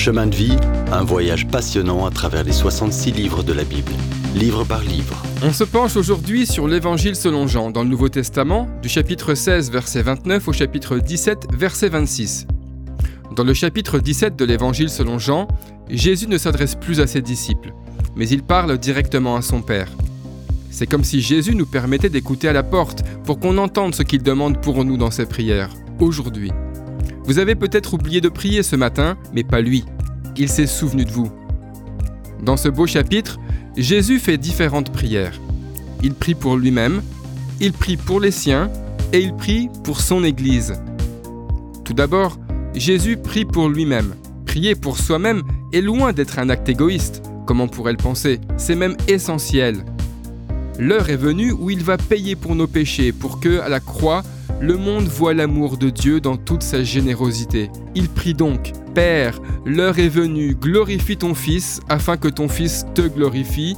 Chemin de vie, un voyage passionnant à travers les 66 livres de la Bible, livre par livre. On se penche aujourd'hui sur l'Évangile selon Jean dans le Nouveau Testament, du chapitre 16 verset 29 au chapitre 17 verset 26. Dans le chapitre 17 de l'Évangile selon Jean, Jésus ne s'adresse plus à ses disciples, mais il parle directement à son Père. C'est comme si Jésus nous permettait d'écouter à la porte pour qu'on entende ce qu'il demande pour nous dans ses prières, aujourd'hui. Vous avez peut-être oublié de prier ce matin, mais pas lui. Il s'est souvenu de vous. Dans ce beau chapitre, Jésus fait différentes prières. Il prie pour lui-même, il prie pour les siens et il prie pour son Église. Tout d'abord, Jésus prie pour lui-même. Prier pour soi-même est loin d'être un acte égoïste, comme on pourrait le penser? C'est même essentiel. L'heure est venue où il va payer pour nos péchés, pour que, à la croix, le monde voit l'amour de Dieu dans toute sa générosité. Il prie donc, Père, l'heure est venue, glorifie ton Fils, afin que ton Fils te glorifie,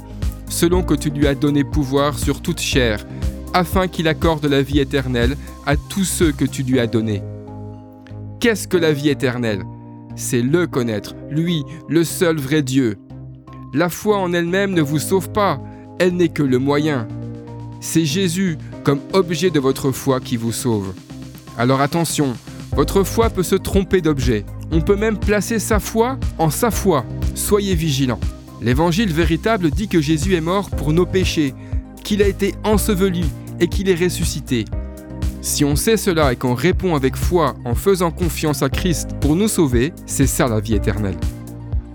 selon que tu lui as donné pouvoir sur toute chair, afin qu'il accorde la vie éternelle à tous ceux que tu lui as donnés. Qu'est-ce que la vie éternelle? C'est le connaître, lui, le seul vrai Dieu. La foi en elle-même ne vous sauve pas, elle n'est que le moyen. C'est Jésus, comme objet de votre foi qui vous sauve. Alors attention, votre foi peut se tromper d'objet. On peut même placer sa foi en sa foi. Soyez vigilants. L'évangile véritable dit que Jésus est mort pour nos péchés, qu'il a été enseveli et qu'il est ressuscité. Si on sait cela et qu'on répond avec foi en faisant confiance à Christ pour nous sauver, c'est ça la vie éternelle.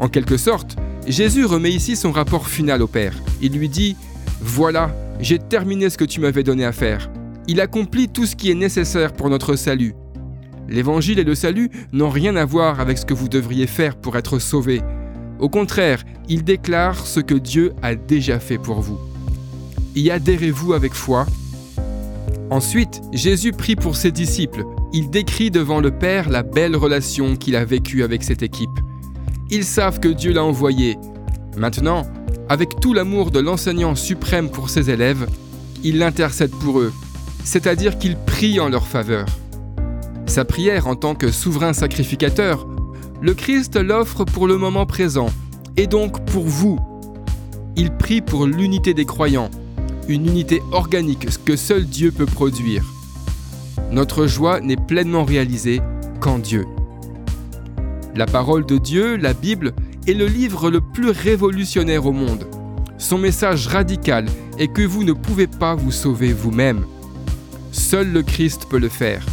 En quelque sorte, Jésus remet ici son rapport final au Père. Il lui dit, Voilà, j'ai terminé ce que tu m'avais donné à faire. Il accomplit tout ce qui est nécessaire pour notre salut. L'évangile et le salut n'ont rien à voir avec ce que vous devriez faire pour être sauvé. Au contraire, il déclare ce que Dieu a déjà fait pour vous. Y adhérez-vous avec foi? Ensuite, Jésus prie pour ses disciples. Il décrit devant le Père la belle relation qu'il a vécue avec cette équipe. Ils savent que Dieu l'a envoyé. Maintenant, avec tout l'amour de l'enseignant suprême pour ses élèves, il intercède pour eux, c'est-à-dire qu'il prie en leur faveur. Sa prière en tant que souverain sacrificateur, le Christ l'offre pour le moment présent, et donc pour vous. Il prie pour l'unité des croyants, une unité organique que seul Dieu peut produire. Notre joie n'est pleinement réalisée qu'en Dieu. La parole de Dieu, la Bible, est le livre le plus révolutionnaire au monde. Son message radical est que vous ne pouvez pas vous sauver vous-même. Seul le Christ peut le faire.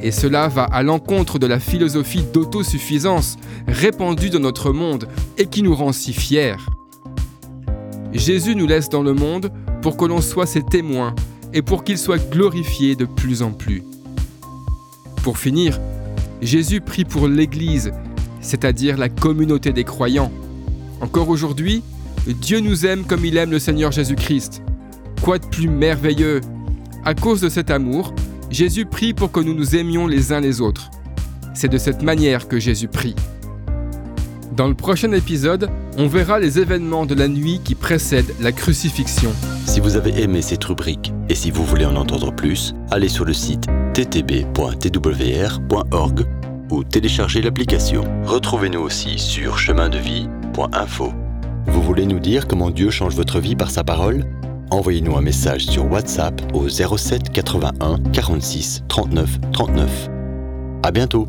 Et cela va à l'encontre de la philosophie d'autosuffisance répandue dans notre monde et qui nous rend si fiers. Jésus nous laisse dans le monde pour que l'on soit ses témoins et pour qu'il soit glorifié de plus en plus. Pour finir, Jésus prie pour l'Église c'est-à-dire la communauté des croyants. Encore aujourd'hui, Dieu nous aime comme il aime le Seigneur Jésus-Christ. Quoi de plus merveilleux? À cause de cet amour, Jésus prie pour que nous nous aimions les uns les autres. C'est de cette manière que Jésus prie. Dans le prochain épisode, on verra les événements de la nuit qui précèdent la crucifixion. Si vous avez aimé cette rubrique et si vous voulez en entendre plus, allez sur le site ttb.twr.org ou téléchargez l'application. Retrouvez-nous aussi sur chemindevie.info. Vous voulez nous dire comment Dieu change votre vie par sa parole? Envoyez-nous un message sur WhatsApp au 07 81 46 39 39. À bientôt